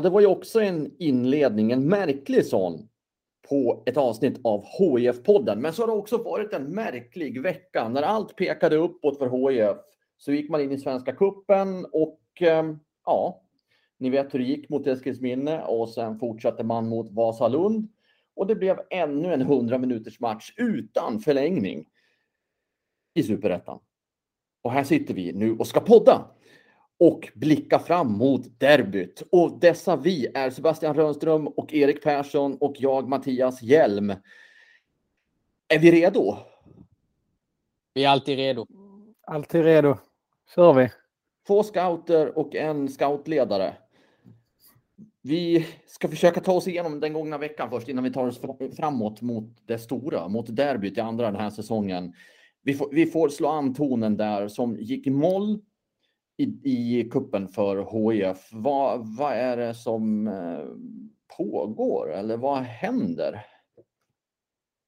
Ja, det var ju också en inledning, en märklig sån, på ett avsnitt av hif podden Men så har det också varit en märklig vecka. När allt pekade uppåt för HIF så gick man in i Svenska Kuppen och eh, ja, ni vet hur det gick mot Eskilsminne och sen fortsatte man mot Vasalund. Och det blev ännu en 100 minuters match utan förlängning i Superettan. Och här sitter vi nu och ska podda och blicka fram mot derbyt. Och dessa vi är Sebastian Rönnström och Erik Persson och jag Mattias Hjelm. Är vi redo? Vi är alltid redo. Alltid redo. Kör vi. Två scouter och en scoutledare. Vi ska försöka ta oss igenom den gångna veckan först innan vi tar oss framåt mot det stora, mot derbyt i andra den här säsongen. Vi får, vi får slå an tonen där som gick i moll i, i kuppen för HIF. Vad, vad är det som eh, pågår eller vad händer?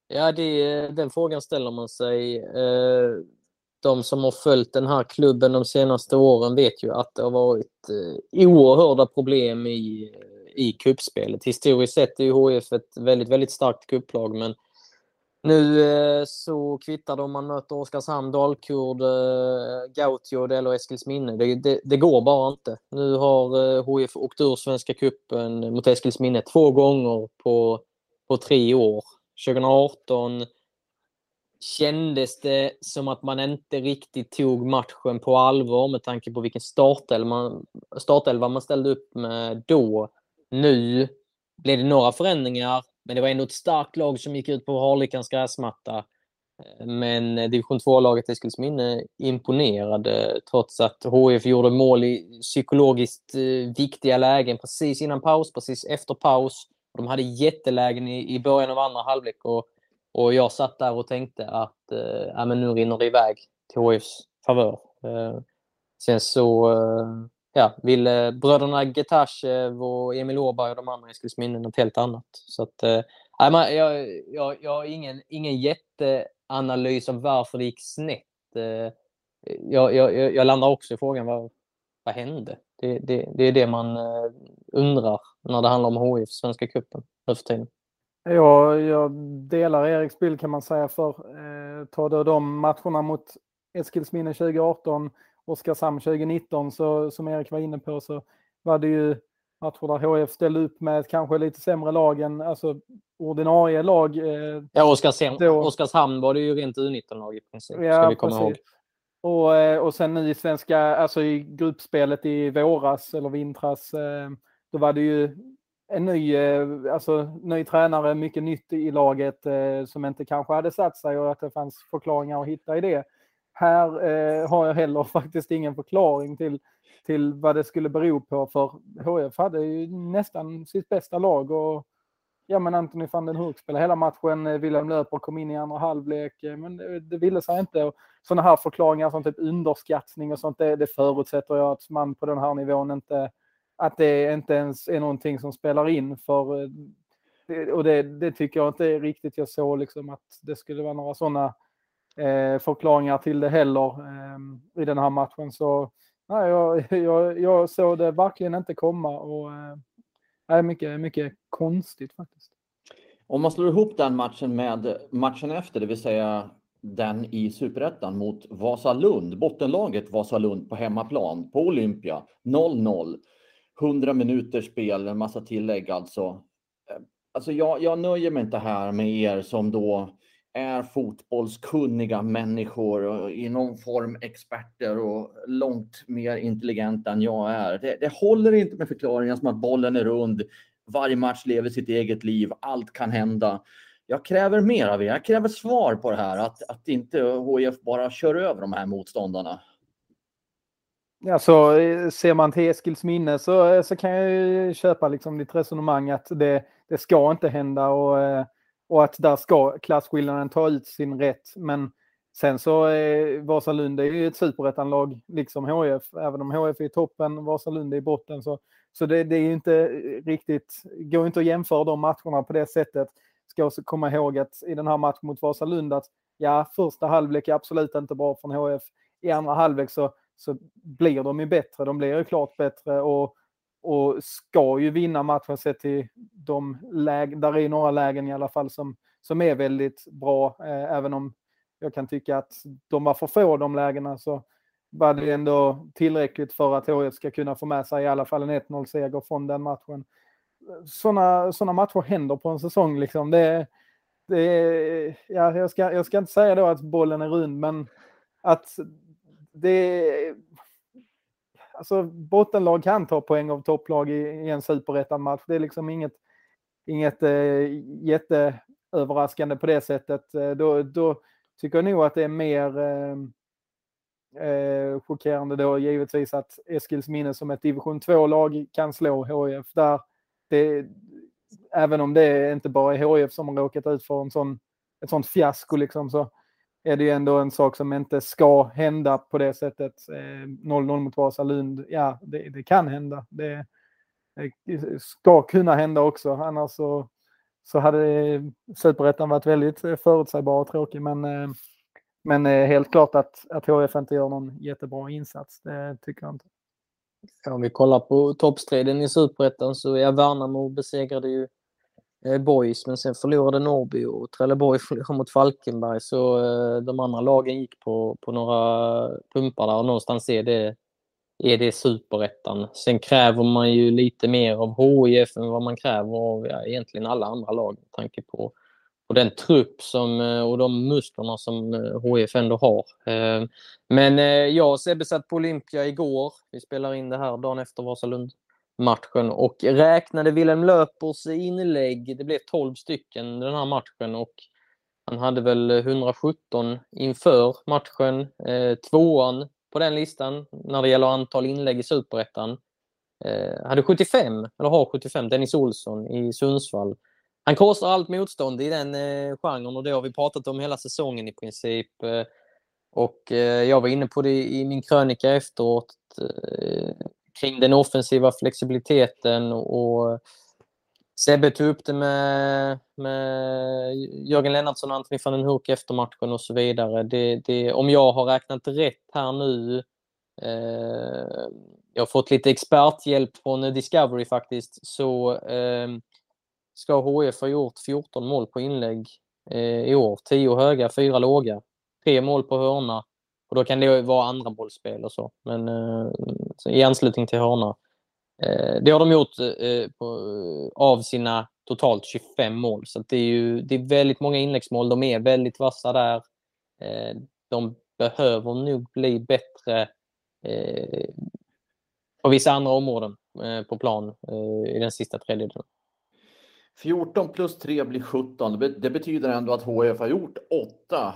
Ja, det, den frågan ställer man sig. Eh, de som har följt den här klubben de senaste åren vet ju att det har varit eh, oerhörda problem i, i kuppspelet. Historiskt sett är ju HIF ett väldigt, väldigt starkt kupplag, men nu eh, så kvittar det om man möter Oskarshamn, Dalkurd, eh, Gautjord eller Eskilsminne. Det, det, det, går bara inte. Nu har eh, HIF åkt ur Svenska cupen mot Eskilsminne två gånger på, på tre år. 2018 kändes det som att man inte riktigt tog matchen på allvar med tanke på vilken startelva man, startelva man ställde upp med då. Nu blev det några förändringar. Men det var ändå ett starkt lag som gick ut på Harlikans gräsmatta. Eh, men eh, division 2-laget Eskilsminne imponerade trots att HF gjorde mål i psykologiskt eh, viktiga lägen precis innan paus, precis efter paus. De hade jättelägen i, i början av andra halvlek och, och jag satt där och tänkte att eh, ja, men nu rinner det iväg till HFs favör. Eh, sen så eh, ja, ville eh, bröderna Getashev och eh, Emil Åberg och de andra i Eskilsminne något helt annat. Så att, eh, jag, jag, jag har ingen, ingen jätteanalys av varför det gick snett. Eh, jag, jag, jag landar också i frågan vad, vad hände? Det, det, det är det man eh, undrar när det handlar om HIF, Svenska cupen, nu för tiden. Ja, jag delar Eriks bild kan man säga för eh, tar du de matcherna mot Eskilsminne 2018 Oskarshamn 2019 så som Erik var inne på så var det ju matcher där HF ställde upp med kanske lite sämre lag än alltså, ordinarie lag. Eh, ja, Oskarshamn, då... Oskarshamn var det ju rent U19-lag i princip. Ja, ska vi komma precis. ihåg. Och, eh, och sen nu i svenska, alltså i gruppspelet i våras eller vintras, eh, då var det ju en ny, eh, alltså, ny tränare, mycket nytt i laget eh, som inte kanske hade satt sig och att det fanns förklaringar att hitta i det. Här eh, har jag heller faktiskt ingen förklaring till, till vad det skulle bero på för HF hade ju nästan sitt bästa lag och ja men Anthony van den Hurk spelade hela matchen, William Wilhelm Löper kom in i andra halvlek eh, men det, det ville sig inte. Och sådana här förklaringar som typ underskattning och sånt, det, det förutsätter jag att man på den här nivån inte, att det inte ens är någonting som spelar in för eh, och det, det tycker jag inte är riktigt jag såg liksom att det skulle vara några sådana eh, förklaringar till det heller eh, i den här matchen. Så nej, jag, jag, jag såg det verkligen inte komma och eh, är mycket, mycket konstigt faktiskt. Om man slår ihop den matchen med matchen efter, det vill säga den i superettan mot Vasalund, bottenlaget Vasalund på hemmaplan på Olympia, 0-0. 100 minuter spel, en massa tillägg alltså. Eh, alltså jag, jag nöjer mig inte här med er som då är fotbollskunniga människor och i någon form experter och långt mer intelligenta än jag är. Det, det håller inte med förklaringar som att bollen är rund, varje match lever sitt eget liv, allt kan hända. Jag kräver mer av er. Jag kräver svar på det här, att, att inte HIF bara kör över de här motståndarna. Alltså, ser man till Eskils minne så, eh, så kan jag ju köpa liksom ditt resonemang att det, det ska inte hända och, eh, och att där ska klasskillnaden ta ut sin rätt. Men sen så är Vasalund är ju ett superettanlag, liksom HF. Även om HF är i toppen, Vasalund är i botten. Så, så det, det är ju inte riktigt, går inte att jämföra de matcherna på det sättet. Ska också komma ihåg att i den här matchen mot Vasalund att ja, första halvlek är absolut inte bra från HF. I andra halvlek så så blir de ju bättre. De blir ju klart bättre och, och ska ju vinna matchen sett till de lägen, där är några lägen i alla fall som, som är väldigt bra. Eh, även om jag kan tycka att de var för få de lägena så var det ändå tillräckligt för att HF ska kunna få med sig i alla fall en 1-0-seger från den matchen. Sådana såna matcher händer på en säsong. Liksom. Det, det, ja, jag, ska, jag ska inte säga då att bollen är rund, men att det... Alltså bottenlag kan ta poäng av topplag i, i en superettan-match. Det är liksom inget, inget eh, jätteöverraskande på det sättet. Eh, då, då tycker jag nog att det är mer eh, eh, chockerande då givetvis att Eskils minne som ett division 2-lag kan slå HIF där. Det, även om det inte bara är HIF som har råkat ut för en sån, ett sånt fiasko liksom så är det ju ändå en sak som inte ska hända på det sättet. Eh, 0-0 mot Vasalund, ja det, det kan hända. Det, det, ska kunna hända också, annars så, så hade superettan varit väldigt eh, förutsägbar och tråkig. Men, eh, men helt klart att, att HF inte gör någon jättebra insats, det tycker jag inte. Om vi kollar på toppstriden i superettan så är Värnamo besegrade ju Eh, Boys, men sen förlorade Norrby och Trelleborg förlorade mot Falkenberg. Så eh, de andra lagen gick på, på några pumpar där och någonstans är det, är det superettan. Sen kräver man ju lite mer av HIF än vad man kräver av ja, egentligen alla andra lag med tanke på, på den trupp som, eh, och de musklerna som HIF ändå har. Men jag och Sebbe satt på Olympia igår. Vi spelar in det här dagen efter Vasalund matchen och räknade Wilhelm Löpers inlägg. Det blev 12 stycken den här matchen och han hade väl 117 inför matchen. Eh, tvåan på den listan när det gäller antal inlägg i Superettan. Eh, hade 75, eller har 75, Dennis Olsson i Sundsvall. Han krossar allt motstånd i den eh, genren och det har vi pratat om hela säsongen i princip. Eh, och eh, jag var inne på det i min krönika efteråt. Eh, Kring den offensiva flexibiliteten och Sebbe tog upp det med, med Jörgen Lennartsson och Anthony van den Hoek efter matchen och så vidare. Det, det, om jag har räknat rätt här nu, eh, jag har fått lite experthjälp från Discovery faktiskt, så eh, ska HF ha gjort 14 mål på inlägg eh, i år. 10 höga, 4 låga. 3 mål på hörna och då kan det vara andra bollspel och så. Men eh, så i anslutning till hörna. Eh, det har de gjort eh, på, av sina totalt 25 mål. Så det är ju det är väldigt många inläggsmål. De är väldigt vassa där. Eh, de behöver nog bli bättre eh, på vissa andra områden eh, på plan eh, i den sista tredjedelen. 14 plus 3 blir 17. Det betyder ändå att HF har gjort 8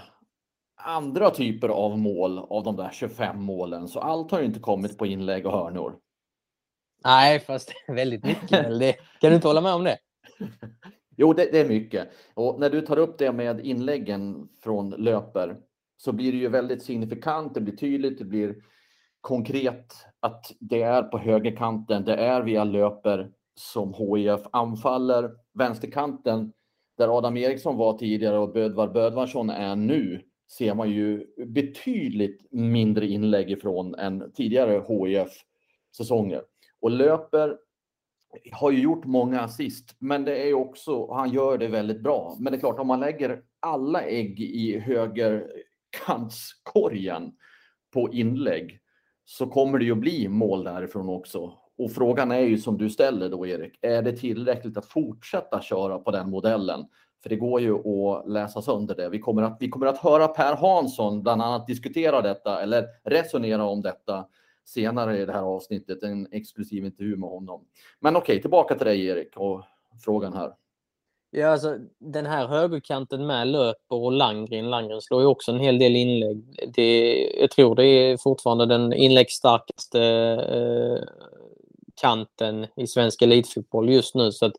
andra typer av mål av de där 25 målen. Så allt har ju inte kommit på inlägg och hörnor. Nej, fast väldigt mycket. Det, kan du inte hålla med om det? Jo, det, det, är mycket. Och när du tar upp det med inläggen från löper så blir det ju väldigt signifikant. Det blir tydligt. Det blir konkret att det är på högerkanten. Det är via löper som HIF anfaller. Vänsterkanten där Adam Eriksson var tidigare och Bödvar Bödvarsson är nu ser man ju betydligt mindre inlägg ifrån än tidigare HIF säsonger. Och löper har ju gjort många assist, men det är också, han gör det väldigt bra. Men det är klart, om man lägger alla ägg i högerkantskorgen på inlägg så kommer det ju bli mål därifrån också. Och frågan är ju som du ställer då Erik, är det tillräckligt att fortsätta köra på den modellen? För det går ju att läsa sönder det. Vi kommer att, vi kommer att höra Per Hansson bland annat diskutera detta eller resonera om detta senare i det här avsnittet, en exklusiv intervju med honom. Men okej, okay, tillbaka till dig Erik och frågan här. Ja, alltså, den här högerkanten med Löper och Landgren. Landgren slår ju också en hel del inlägg. Det, jag tror det är fortfarande den inläggsstarkaste eh, kanten i svensk elitfotboll just nu. Så att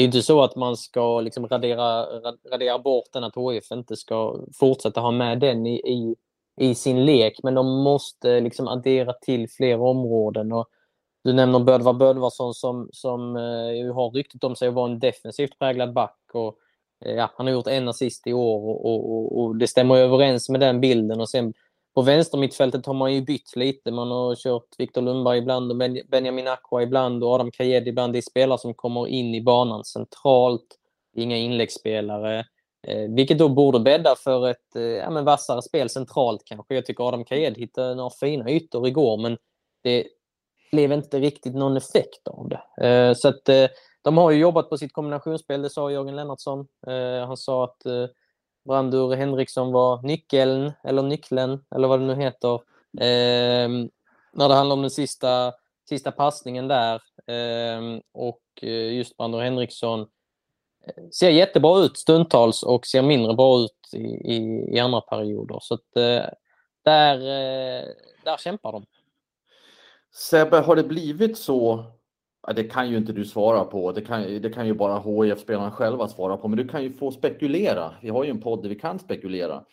det är inte så att man ska liksom radera, radera bort den, att HIF inte ska fortsätta ha med den i, i, i sin lek. Men de måste liksom addera till fler områden. Och du nämner Bödvar Bödvarsson som, som eh, har ryktet om sig att vara en defensivt präglad back. Och, eh, ja, han har gjort en assist i år och, och, och, det stämmer överens med den bilden. Och sen på vänstermittfältet har man ju bytt lite. Man har kört Viktor Lundberg ibland och Benjamin Aqua ibland och Adam Kajed ibland. Det är spelare som kommer in i banan centralt. Inga inläggsspelare. Eh, vilket då borde bädda för ett eh, ja, men vassare spel centralt kanske. Jag tycker Adam Kajed hittade några fina ytor igår men det blev inte riktigt någon effekt av det. Eh, så att eh, de har ju jobbat på sitt kombinationsspel, det sa Jörgen Lennartsson. Eh, han sa att eh, Brandur Henriksson var nyckeln, eller nyckeln, eller vad det nu heter. Eh, när det handlar om den sista, sista passningen där. Ehm, eh, och just Brandur Henriksson eh, ser jättebra ut stundtals och ser mindre bra ut i, i, i andra perioder. Så att, eh, där, eh, där kämpar de. Sebbe, har det blivit så det kan ju inte du svara på. Det kan, det kan ju bara hif spelarna själva svara på. Men du kan ju få spekulera. Vi har ju en podd där vi kan spekulera.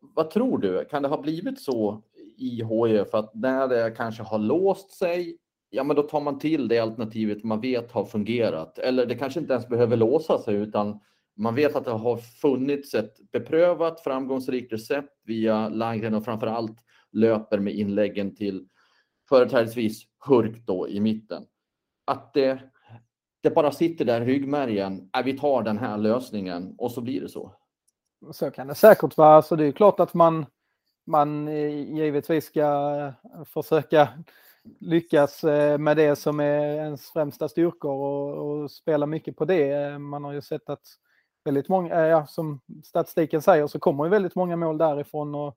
Vad tror du? Kan det ha blivit så i HIF att när det kanske har låst sig, ja men då tar man till det alternativet man vet har fungerat. Eller det kanske inte ens behöver låsa sig utan man vet att det har funnits ett beprövat framgångsrikt recept via Landgren och framför allt löper med inläggen till företrädesvis Hurk då i mitten att det, det bara sitter där i ryggmärgen. Äh, vi tar den här lösningen och så blir det så. Så kan det säkert vara. Alltså det är klart att man, man eh, givetvis ska eh, försöka lyckas eh, med det som är ens främsta styrkor och, och spela mycket på det. Man har ju sett att väldigt många, ja, som statistiken säger så kommer ju väldigt många mål därifrån och,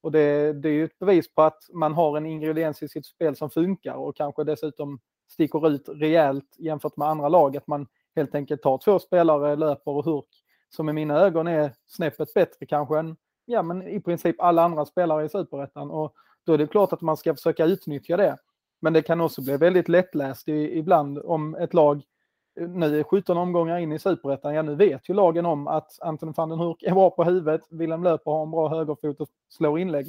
och det, det är ju ett bevis på att man har en ingrediens i sitt spel som funkar och kanske dessutom sticker ut rejält jämfört med andra lag. Att man helt enkelt tar två spelare, löper och Hurk, som i mina ögon är snäppet bättre kanske än ja, men i princip alla andra spelare i superettan. Och då är det klart att man ska försöka utnyttja det. Men det kan också bli väldigt lättläst ibland om ett lag eh, nu är 17 omgångar in i superettan. Ja, nu vet ju lagen om att Anton van den Hurk är bra på huvudet. Willem Löper har en bra högerfot och slår inlägg.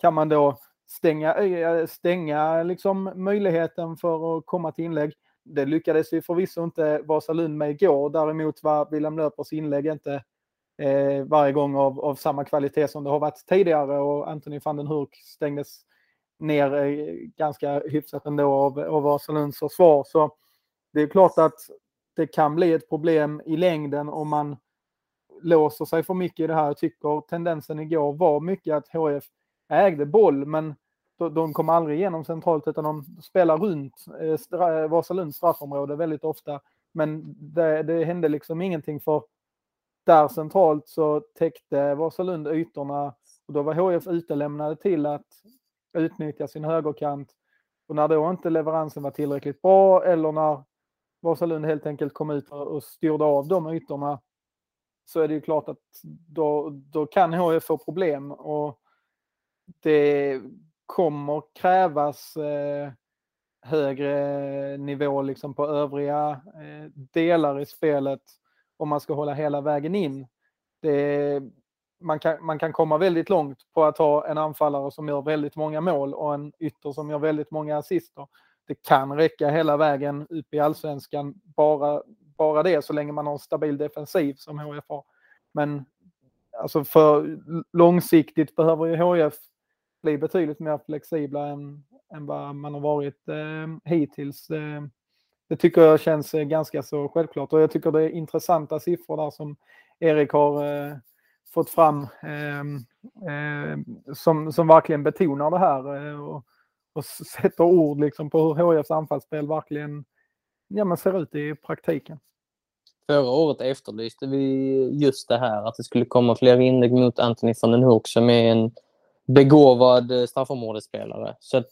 Kan man då stänga, eh, stänga liksom möjligheten för att komma till inlägg. Det lyckades ju förvisso inte Vasalund med igår. Däremot var William Löpers inlägg inte eh, varje gång av, av samma kvalitet som det har varit tidigare och Anthony van den Hurk stängdes ner eh, ganska hyfsat ändå av, av Vasalunds försvar. Så det är klart att det kan bli ett problem i längden om man låser sig för mycket i det här. Jag tycker tendensen igår var mycket att HF ägde boll, men de kom aldrig igenom centralt utan de spelar runt eh, eh, Vasalunds straffområde väldigt ofta. Men det, det hände liksom ingenting för där centralt så täckte Vasalund ytorna och då var HF utelämnade till att utnyttja sin högerkant. Och när då inte leveransen var tillräckligt bra eller när Vasalund helt enkelt kom ut och styrde av de ytorna så är det ju klart att då, då kan HF få problem. Och det kommer krävas eh, högre nivå liksom på övriga eh, delar i spelet om man ska hålla hela vägen in. Det, man, kan, man kan komma väldigt långt på att ha en anfallare som gör väldigt många mål och en ytter som gör väldigt många assister. Det kan räcka hela vägen upp i allsvenskan, bara, bara det så länge man har en stabil defensiv som HF har. Men alltså för långsiktigt behöver ju HF bli betydligt mer flexibla än, än vad man har varit eh, hittills. Eh, det tycker jag känns eh, ganska så självklart och jag tycker det är intressanta siffror där som Erik har eh, fått fram ehm, eh, som, som verkligen betonar det här. Eh, och, och sätter ord liksom på hur HIFs anfallsspel verkligen ja, men ser ut i praktiken. Förra året efterlyste vi just det här att det skulle komma fler inlägg mot Anthony van den Hoek som är en begåvad eh, straffområdesspelare. Så att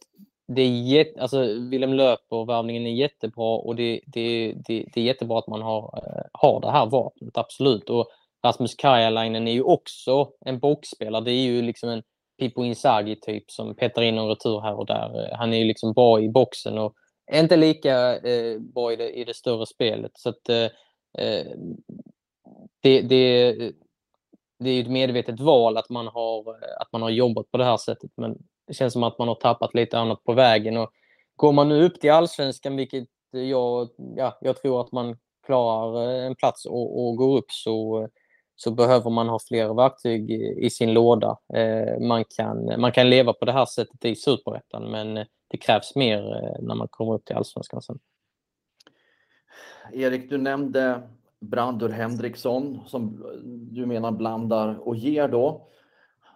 det är jätte, alltså Willem Löper-värvningen är jättebra och det, det, det, det, är jättebra att man har, eh, har det här vapnet, absolut. Och Rasmus Karjalainen är ju också en boxspelare. Det är ju liksom en Pippo Inzaghi-typ som petar in en retur här och där. Eh, han är ju liksom bra i boxen och inte lika eh, bra i det, i det större spelet. Så att, eh det, det, det är ju ett medvetet val att man, har, eh, att man har jobbat på det här sättet. Men det känns som att man har tappat lite annat på vägen. Och går man nu upp till allsvenskan, vilket eh, jag, ja, jag tror att man klarar eh, en plats och, och går upp, så, så behöver man ha fler verktyg i sin låda. Man, kan, man kan leva på det här sättet i superettan, men det krävs mer när man kommer upp till allsvenskan sen. Erik, du nämnde Brandur Henriksson som du menar blandar och ger då.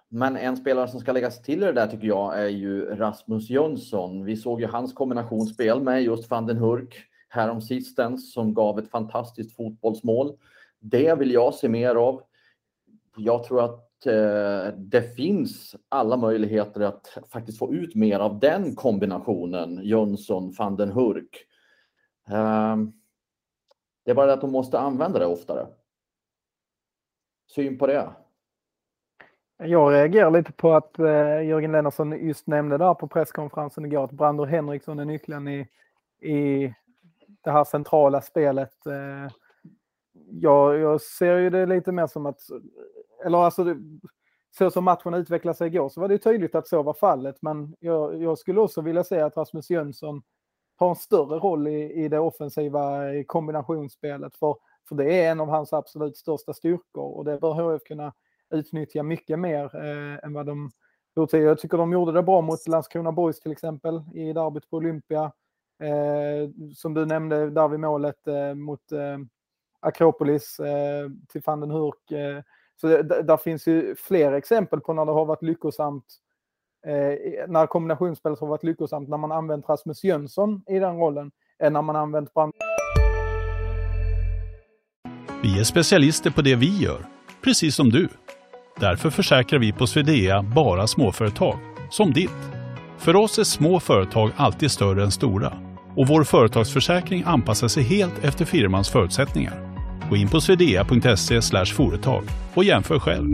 Men en spelare som ska läggas till det där tycker jag är ju Rasmus Jönsson. Vi såg ju hans kombinationsspel med just van den Hurk härom sistens som gav ett fantastiskt fotbollsmål. Det vill jag se mer av. Jag tror att eh, det finns alla möjligheter att faktiskt få ut mer av den kombinationen Jönsson, van den Hurk. Eh, det är bara det att de måste använda det oftare. Syn på det? Jag reagerar lite på att eh, Jörgen Lennartsson just nämnde där på presskonferensen igår att Brandur Henriksson är nyckeln i, i det här centrala spelet. Eh, jag, jag, ser ju det lite mer som att, eller alltså det, så som matchen utvecklade sig igår så var det tydligt att så var fallet. Men jag, jag skulle också vilja säga att Rasmus Jönsson ha en större roll i, i det offensiva kombinationsspelet. För, för det är en av hans absolut största styrkor och det bör HF kunna utnyttja mycket mer eh, än vad de gjort tidigare. Jag tycker de gjorde det bra mot Landskrona Boys till exempel i derbyt på Olympia. Eh, som du nämnde där vid målet eh, mot eh, Akropolis eh, till van den Hurk. Eh, så det, där finns ju fler exempel på när det har varit lyckosamt eh, när kombinationsspelet har varit lyckosamt när man använt Rasmus Jönsson i den rollen än när man använt Brand. Vi är specialister på det vi gör, precis som du. Därför försäkrar vi på Swedea bara småföretag, som ditt. För oss är små företag alltid större än stora och vår företagsförsäkring anpassar sig helt efter firmans förutsättningar. Gå in på swedea.se företag och jämför själv.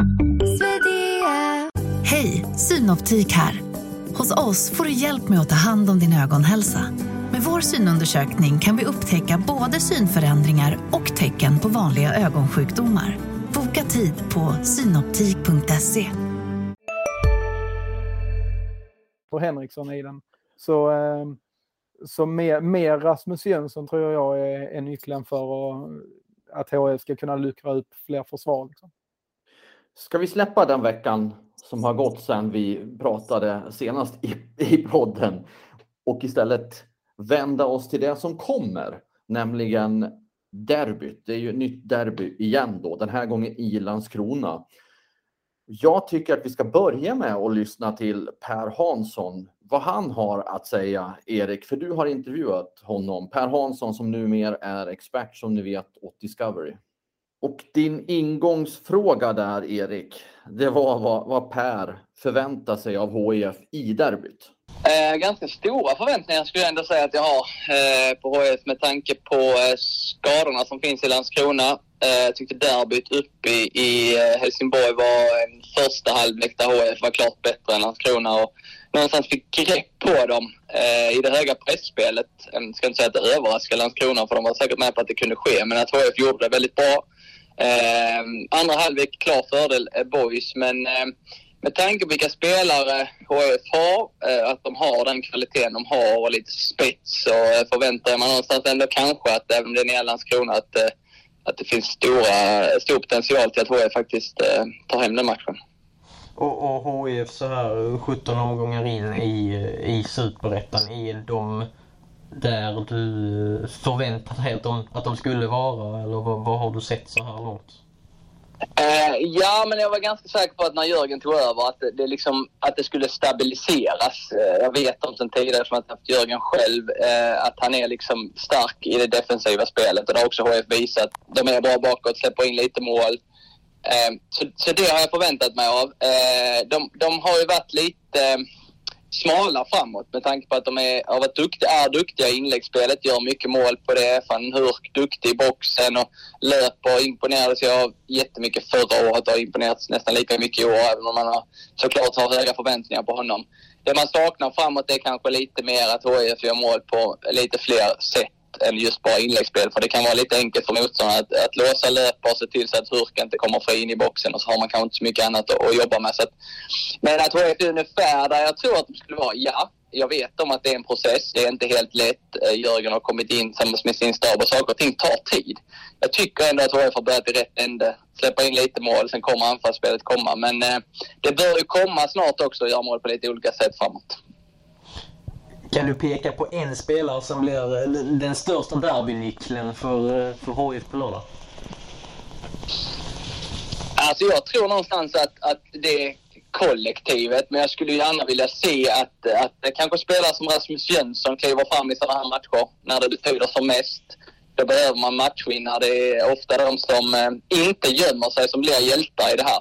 Hej, Synoptik här. Hos oss får du hjälp med att ta hand om din ögonhälsa. Med vår synundersökning kan vi upptäcka både synförändringar och tecken på vanliga ögonsjukdomar. Boka tid på synoptik.se. Och Henriksson i den. Så, eh, så mer, mer Rasmus Jönsson tror jag är, är nyckeln för att HF ska kunna luckra upp fler försvar. Liksom. Ska vi släppa den veckan som har gått sedan vi pratade senast i, i podden och istället vända oss till det som kommer, nämligen derbyt. Det är ju nytt derby igen då, den här gången i Landskrona. Jag tycker att vi ska börja med att lyssna till Per Hansson, vad han har att säga, Erik, för du har intervjuat honom. Per Hansson som numera är expert som ni vet åt Discovery. Och din ingångsfråga där, Erik, det var vad, vad Per förväntar sig av HIF i derbyt. Eh, ganska stora förväntningar skulle jag ändå säga att jag har eh, på HIF med tanke på eh, skadorna som finns i Landskrona. Eh, jag tyckte derbyt uppe i, i eh, Helsingborg var en första halvlek där HIF var klart bättre än Landskrona och någonstans fick grepp på dem eh, i det höga pressspelet. Jag ska inte säga att det överraskade Landskrona för de var säkert med på att det kunde ske, men att HIF gjorde det väldigt bra. Eh, andra halvlek, klar fördel eh, Boys, men eh, med tanke på vilka spelare HF har, eh, att de har den kvaliteten de har och lite spets så eh, förväntar man någonstans ändå kanske att även om det är nere Landskrona att, eh, att det finns stora, stor potential till att HF faktiskt eh, tar hem den matchen. Och, och HIF så här 17 omgångar in i, i Superettan, är de där du förväntade dig att de, att de skulle vara eller vad, vad har du sett så här långt? Eh, ja, men jag var ganska säker på att när Jörgen tog över att det, det, liksom, att det skulle stabiliseras. Eh, jag vet om sen tidigare som att haft Jörgen själv eh, att han är liksom stark i det defensiva spelet och det har också HF visat. De är bra bakåt, släpper in lite mål. Eh, så, så, det har jag förväntat mig av. Eh, de, de, har ju varit lite smala framåt med tanke på att de är, har varit duktiga, är duktiga i inläggsspelet, gör mycket mål på det. Van Hurk duktig i boxen och löper och imponerades jag jättemycket förra året och har imponerats nästan lika mycket i år även om man har, såklart har höga förväntningar på honom. Det man saknar framåt är kanske lite mer att HIF gör mål på lite fler sätt än just bara inläggsspel. För det kan vara lite enkelt för motståndaren att, att låsa löpa och se till så att Hurk inte kommer fri in i boxen och så har man kanske inte så mycket annat att, att jobba med. Så att, men att HIF är ungefär där jag tror att de skulle vara, ja. Jag vet om att det är en process. Det är inte helt lätt. Eh, Jörgen har kommit in tillsammans med sin stab och saker och ting tar tid. Jag tycker ändå att HF har börjat i rätt ände. Släppa in lite mål, sen kommer anfallsspelet komma. Men eh, det bör ju komma snart också och göra mål på lite olika sätt framåt. Kan du peka på en spelare som blir eh, den största derbynyckeln för, eh, för HIF på lördag? Alltså jag tror någonstans att, att det är kollektivet, men jag skulle gärna vilja se att, att det kanske spelare som Rasmus Jönsson kliver fram i sådana här matcher när det betyder som mest. Då behöver man matchvinnare. Det är ofta de som eh, inte gömmer sig som blir hjältar i det här.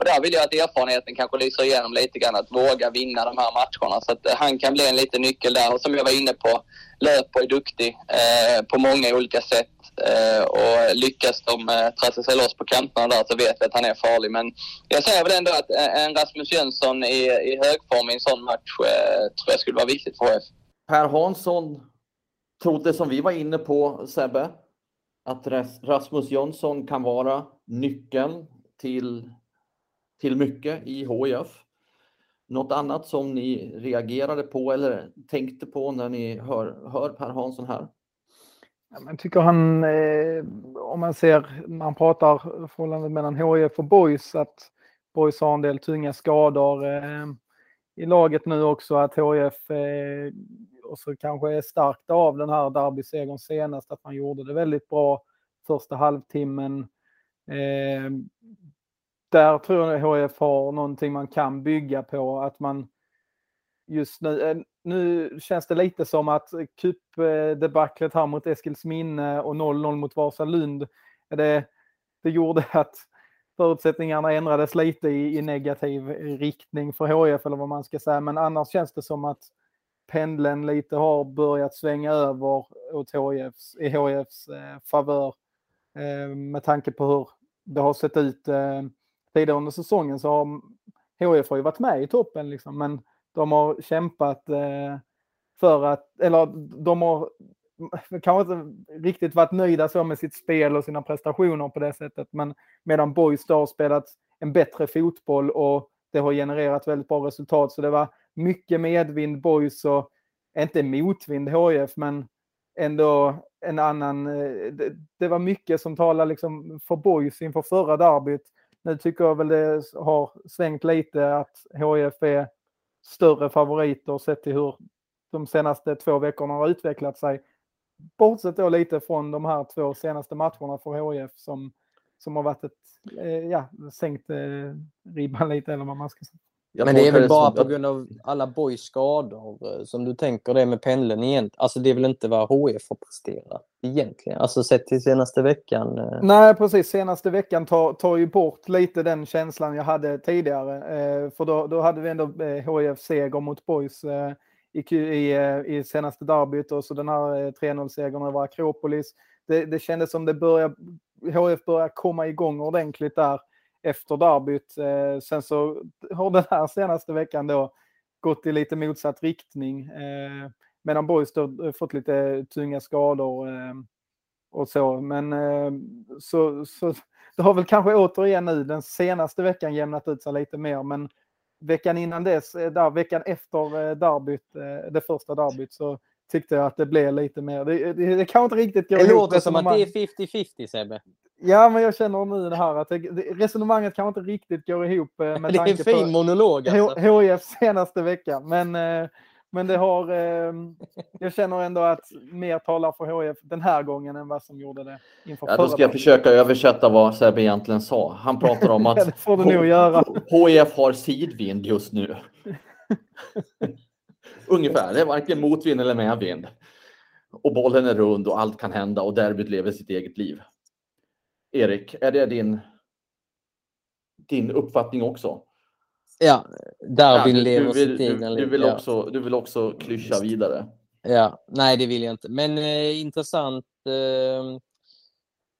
Och där vill jag att erfarenheten kanske lyser igenom lite grann, att våga vinna de här matcherna. Så att eh, han kan bli en liten nyckel där. Och som jag var inne på, löper är duktig eh, på många olika sätt. Eh, och lyckas de eh, trassla sig loss på kanterna där så vet vi att han är farlig. Men jag säger väl ändå att eh, en Rasmus Jönsson i, i högform i en sån match eh, tror jag skulle vara viktigt för HF. Per Hansson trodde som vi var inne på Sebbe, att Rasmus Jönsson kan vara nyckeln till till mycket i HIF. Något annat som ni reagerade på eller tänkte på när ni hör, hör Per Hansson här? Jag tycker han, eh, om man ser, man pratar förhållandet mellan HIF och Boys, att Boys har en del tunga skador eh, i laget nu också, att HIF eh, och så kanske är starkt av den här derbysegern senast, att man gjorde det väldigt bra första halvtimmen. Eh, där tror jag HF har någonting man kan bygga på. Att man just nu, eh, nu känns det lite som att cupdebaclet eh, här mot Eskilsminne och 0-0 mot Vasalund, eh, det, det gjorde att förutsättningarna ändrades lite i, i, negativ riktning för HF eller vad man ska säga. Men annars känns det som att pendeln lite har börjat svänga över åt HFs, i HFs eh, favör eh, med tanke på hur det har sett ut eh, tidigare under säsongen så har HIF har ju varit med i toppen liksom, men de har kämpat eh, för att, eller de har kanske inte riktigt varit nöjda så med sitt spel och sina prestationer på det sättet, men medan Boys då har spelat en bättre fotboll och det har genererat väldigt bra resultat. Så det var mycket medvind Boys och inte motvind HIF, men ändå en annan. Eh, det, det var mycket som talade liksom för Boys inför förra derbyt nu tycker jag väl det har svängt lite att HIF är större favoriter sett till hur de senaste två veckorna har utvecklat sig. Bortsett då lite från de här två senaste matcherna för HIF som, som har varit ett, eh, ja, sänkt eh, ribban lite eller vad man ska säga. Jag men det är väl bara på grund av alla boys skador eh, som du tänker det med pendeln igen. Alltså det är väl inte vad HF har presterat egentligen. Alltså sett till senaste veckan. Eh. Nej precis, senaste veckan tar, tar ju bort lite den känslan jag hade tidigare. Eh, för då, då hade vi ändå HF seger mot boys i, i, i senaste derbyt och så den här 3-0-segern över Akropolis. Det, det kändes som det började, HF började komma igång ordentligt där efter derbyt. Eh, sen så har den här senaste veckan då gått i lite motsatt riktning. Eh, medan Boys då fått lite tunga skador eh, och så. Men så, så det har väl kanske återigen nu den senaste veckan jämnat ut sig lite mer. Men veckan innan dess, där, veckan efter derbyt, det första derbyt, så tyckte jag att det blev lite mer. Det, det, det kan inte riktigt gå Det låter som att det är 50-50 Sebbe. Ja, men jag känner nu det här att resonemanget kanske inte riktigt går ihop. Eh, med det är en fin på monolog. Alltså. HIF senaste veckan. Men, eh, Men det har, eh, jag känner ändå att mer talar för HF den här gången än vad som gjorde det inför Ja, förra. då ska jag försöka översätta vad Sebbe egentligen sa. Han pratar om att det får du nog göra. HIF har sidvind just nu. Ungefär, det är varken motvind eller medvind. Och bollen är rund och allt kan hända och derbyt lever sitt eget liv. Erik, är det din, din uppfattning också? Ja, Derby Ja, lever sitt du, du, vill också, du vill också klyscha vidare. Ja, nej det vill jag inte. Men eh, intressant eh,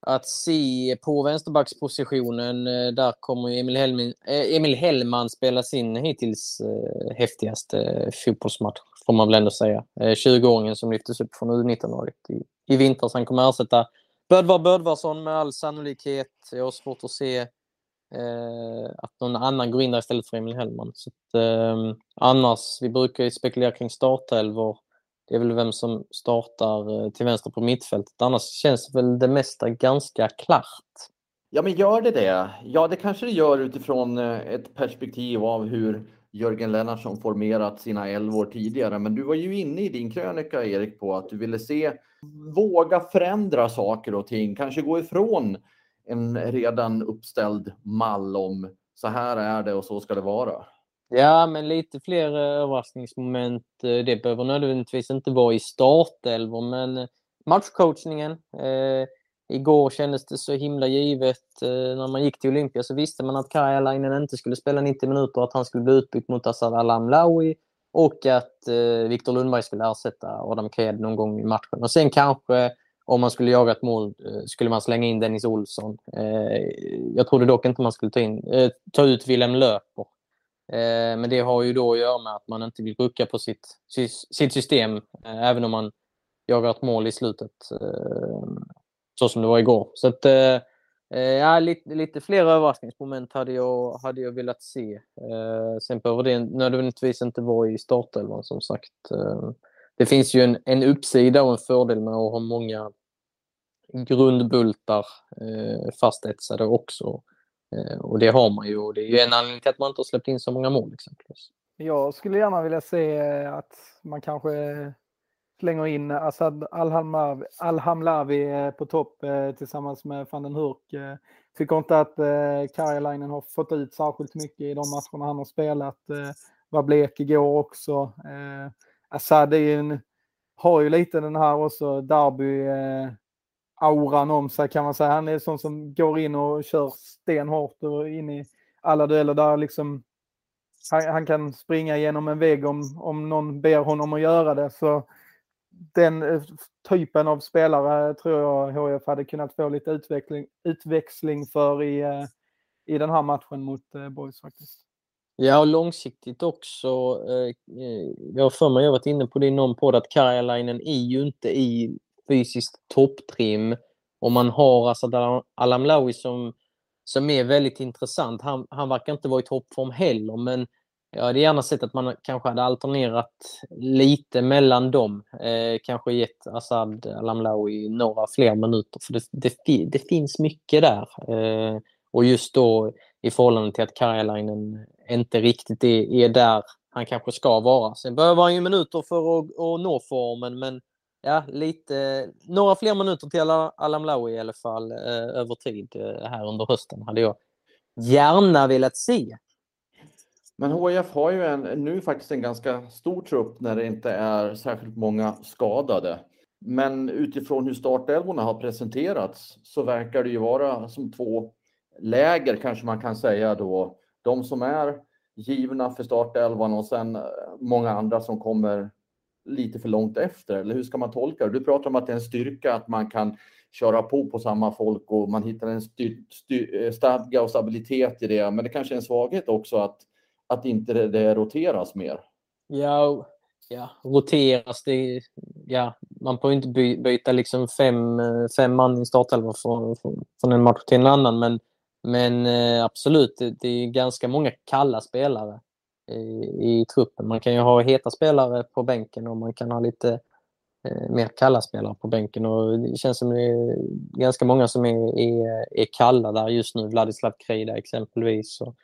att se på vänsterbackspositionen. Eh, där kommer Emil, Helmin, eh, Emil Hellman spela sin hittills eh, häftigaste fotbollsmatch, får man väl ändå säga. Eh, 20-åringen som lyftes upp från U19-laget i, i vintras. Han kommer ersätta Bödvar Bödvarsson med all sannolikhet. Jag har svårt att se eh, att någon annan går in där istället för Emil Hellman. Så att, eh, annars, vi brukar ju spekulera kring startelvor. Det är väl vem som startar eh, till vänster på mittfältet. Annars känns väl det mesta ganska klart. Ja, men gör det det? Ja, det kanske det gör utifrån eh, ett perspektiv av hur Jörgen Lennartsson formerat sina elvor tidigare. Men du var ju inne i din krönika, Erik, på att du ville se, våga förändra saker och ting, kanske gå ifrån en redan uppställd mall om så här är det och så ska det vara. Ja, men lite fler eh, överraskningsmoment. Eh, det behöver nödvändigtvis inte vara i startelvor, men matchcoachningen. Eh, igår kändes det så himla givet. Eh, när man gick till Olympia så visste man att Karjalainen inte skulle spela 90 minuter, att han skulle bli utbytt mot Asad Alamlawi och att eh, Viktor Lundberg skulle ersätta Adam Kred någon gång i matchen. Och sen kanske om man skulle jaga ett mål eh, skulle man slänga in Dennis Olsson. Eh, jag trodde dock inte man skulle ta, in, eh, ta ut Willem Löper. Eh, Men det har ju då att göra med att man inte vill rucka på sitt, sitt system, eh, även om man jagar ett mål i slutet. Eh, så som det var igår. Så att, eh, eh, ja, lite, lite fler överraskningsmoment hade jag, hade jag velat se. Eh, Sen behöver det nödvändigtvis inte vara i startelvan som sagt. Eh, Det finns ju en, en uppsida och en fördel med att ha många grundbultar eh, fastetsade också. Eh, Och det har man ju och det är ju en anledning till att man inte har släppt in så många mål exempelvis. Jag skulle gärna vilja se att man kanske slänger in Assad Alhamlavi, eh, på topp eh, tillsammans med van den Hurk. Eh, Tycker inte att eh, Karjalainen har fått ut särskilt mycket i de matcherna han har spelat. Eh, var blek igår också. Eh, Assad är ju en, har ju lite den här också derby eh, auran om sig kan man säga. Han är sån som går in och kör stenhårt och in i alla dueller där liksom han, han kan springa genom en vägg om, om någon ber honom att göra det. Så den eh, typen av spelare tror jag HF hade kunnat få lite utveckling, utväxling för i, eh, i den här matchen mot eh, Boys faktiskt. Ja, och långsiktigt också. Eh, jag har för mig, jag har varit inne på det i någon podd, att Karjalainen är ju inte i fysiskt topptrim. Och man har Asad Alamlawi som, som är väldigt intressant. Han, han verkar inte vara i toppform heller, men jag hade gärna sett att man kanske hade alternerat lite mellan dem. Eh, kanske gett Assad Alamlawi några fler minuter, för det, det, det finns mycket där. Eh, och just då i förhållande till att Karjalainen inte riktigt är, är där han kanske ska vara. Sen behöver han ju minuter för att, att nå formen, men ja, lite, några fler minuter till Ala- Alamlawi i alla fall eh, över tid eh, här under hösten hade jag gärna velat se. Men HIF har ju en, nu faktiskt en ganska stor trupp när det inte är särskilt många skadade. Men utifrån hur startelvorna har presenterats så verkar det ju vara som två läger kanske man kan säga då. De som är givna för startelvan och sen eh, många andra som kommer lite för långt efter. Eller hur ska man tolka det? Du pratar om att det är en styrka att man kan köra på på samma folk och man hittar en styr, styr, eh, stadga och stabilitet i det. Men det kanske är en svaghet också att, att inte det, det roteras mer. Ja, ja roteras det. Ja, man får ju inte by, byta liksom fem, eh, fem man i startelvan från, från, en match till en annan. Men, men eh, absolut, det, det är ganska många kalla spelare i, i truppen. Man kan ju ha heta spelare på bänken och man kan ha lite eh, mer kalla spelare på bänken. Och det känns som det är ganska många som är, är, är kalla där just nu. Vladislav Krida exempelvis. Och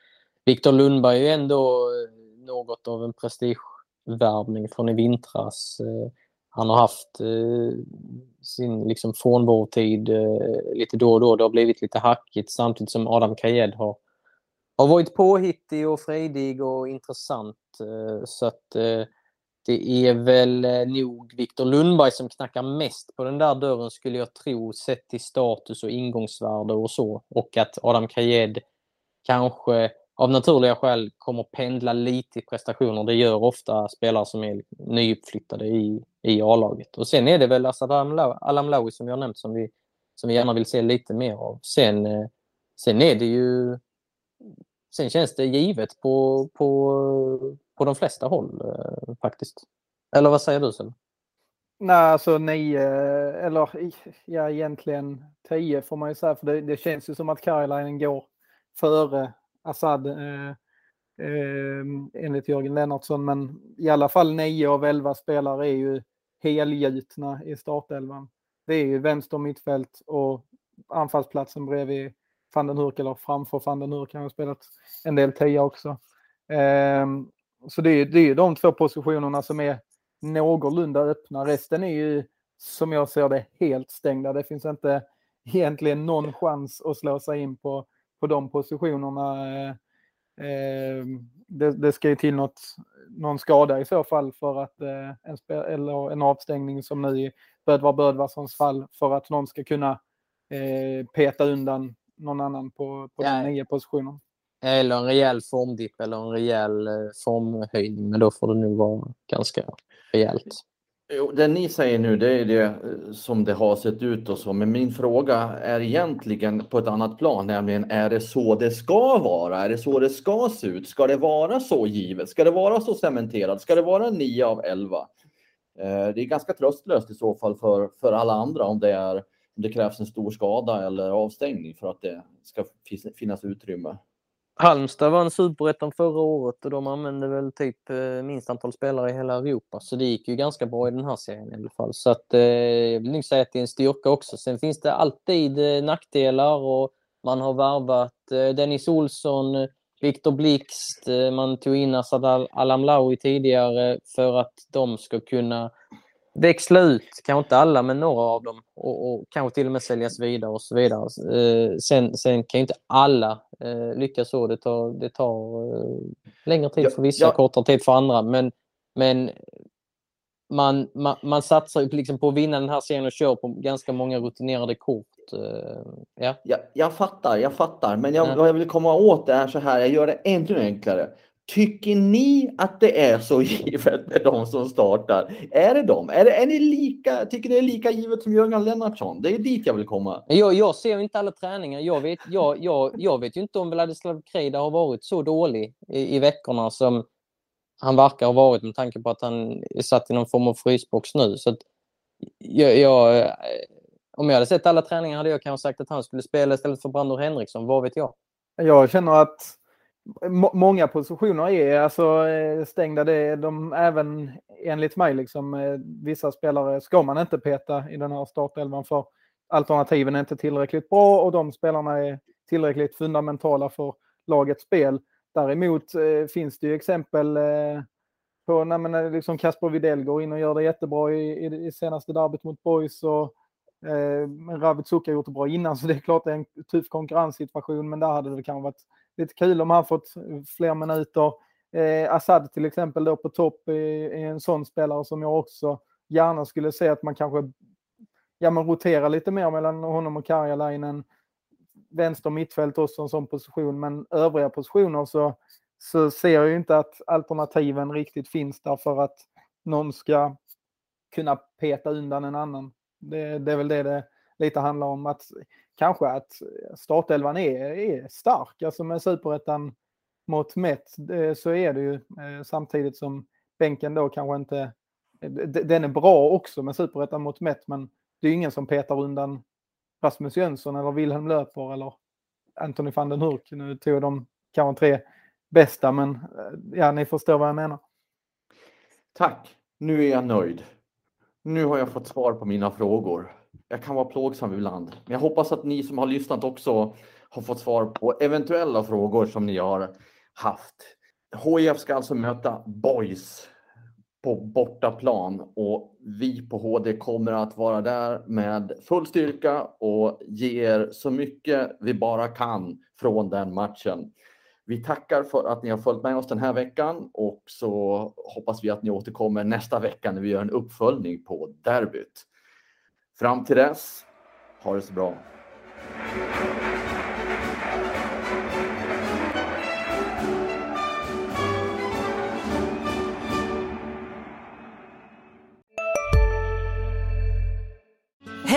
Viktor Lundberg är ju ändå eh, något av en prestigevärvning från i vintras. Eh, han har haft eh, sin liksom frånvarotid lite då och då. Det har blivit lite hackigt samtidigt som Adam Kajed har, har varit påhittig och frejdig och intressant. Så att det är väl nog Viktor Lundberg som knackar mest på den där dörren skulle jag tro sett till status och ingångsvärde och så. Och att Adam Kajed kanske av naturliga skäl kommer pendla lite i prestationer. Det gör ofta spelare som är nyuppflyttade i, i A-laget. Och sen är det väl Asad Alamlawi som vi har nämnt som vi, som vi gärna vill se lite mer av. Sen, eh, sen är det ju... Sen känns det givet på, på, på de flesta håll eh, faktiskt. Eller vad säger du Sel? Nej, alltså nio, eller ja egentligen tio får man ju säga. För det, det känns ju som att Karjalainen går före Assad eh, eh, enligt Jörgen Lennartsson. Men i alla fall 9 av 11 spelare är ju helgjutna i startelvan. Det är ju vänster mittfält och anfallsplatsen bredvid van den Hurk eller framför van den Hurk. Han har spelat en del tia också. Eh, så det är, det är de två positionerna som är någorlunda öppna. Resten är ju som jag ser det helt stängda. Det finns inte egentligen någon chans att slå sig in på på de positionerna. Eh, eh, det, det ska ju till något, någon skada i så fall för att eh, en, spel, eller en avstängning som nu i Bödvar Bödvarssons fall för att någon ska kunna peta undan någon annan på, på ja. den nio positionen. Eller en rejäl formdipp eller en rejäl formhöjning, men då får det nog vara ganska rejält. Jo, det ni säger nu det är det eh, som det har sett ut och så, men min fråga är egentligen på ett annat plan, nämligen är det så det ska vara? Är det så det ska se ut? Ska det vara så givet? Ska det vara så cementerat? Ska det vara 9 av 11? Eh, det är ganska tröstlöst i så fall för, för alla andra om det, är, om det krävs en stor skada eller avstängning för att det ska finnas utrymme. Halmstad vann superettan förra året och de använde väl typ eh, minst antal spelare i hela Europa. Så det gick ju ganska bra i den här serien i alla fall. Så att, eh, jag vill nog säga att det är en styrka också. Sen finns det alltid eh, nackdelar och man har värvat eh, Dennis Olsson, eh, Viktor Blixt, man tog in Asad Alamlawi tidigare för att de ska kunna växla ut, kanske inte alla, men några av dem och, och kanske till och med säljas vidare och så vidare. Eh, sen, sen kan ju inte alla eh, lyckas så. Det tar, det tar eh, längre tid för vissa, ja. kortare tid för andra. Men, men man, man, man satsar liksom på att vinna den här serien och kör på ganska många rutinerade kort. Ja. Jag, jag fattar, jag fattar. Men jag, ja. vad jag vill komma åt det är så här, jag gör det ännu enklare. Tycker ni att det är så givet med de som startar? Är det de? Är, det, är ni lika, tycker ni det är lika givet som Jörgen Lennartsson? Det är dit jag vill komma. Jag, jag ser inte alla träningar. Jag vet, jag, jag, jag vet ju inte om Vladislav Krejda har varit så dålig i, i veckorna som han verkar ha varit med tanke på att han är satt i någon form av frysbox nu. Så jag, jag, om jag hade sett alla träningar hade jag kanske sagt att han skulle spela istället för Brandor Henriksson. Vad vet jag? Jag känner att många positioner är alltså eh, stängda. Det är de även enligt mig liksom. Eh, vissa spelare ska man inte peta i den här startelvan för alternativen är inte tillräckligt bra och de spelarna är tillräckligt fundamentala för lagets spel. Däremot eh, finns det ju exempel eh, på när man, eh, liksom Kasper Widell går in och gör det jättebra i, i, i senaste derbyt mot Boys och eh, Ravid Suka gjort det bra innan så det är klart det är en tuff konkurrenssituation men där hade det kanske varit lite kul om han fått fler minuter. Eh, Assad till exempel då på topp är, är, en sån spelare som jag också gärna skulle se att man kanske ja, man roterar lite mer mellan honom och Karjalainen. Vänster mittfält också en sån position, men övriga positioner så, så ser jag ju inte att alternativen riktigt finns där för att någon ska kunna peta undan en annan. Det, det är väl det det lite handlar om. att kanske att startelvan är, är stark. Alltså med superettan mot mätt så är det ju eh, samtidigt som bänken då kanske inte... Eh, den är bra också med superettan mot mätt men det är ingen som petar undan Rasmus Jönsson eller Wilhelm Löper eller Anthony van den Hurk. Nu tog de kanske tre bästa men eh, ja, ni förstår vad jag menar. Tack, nu är jag nöjd. Nu har jag fått svar på mina frågor jag kan vara plågsam ibland. Men jag hoppas att ni som har lyssnat också har fått svar på eventuella frågor som ni har haft. HIF ska alltså möta Boys på bortaplan och vi på HD kommer att vara där med full styrka och ger så mycket vi bara kan från den matchen. Vi tackar för att ni har följt med oss den här veckan och så hoppas vi att ni återkommer nästa vecka när vi gör en uppföljning på derbyt. Fram till dess, ha det så bra.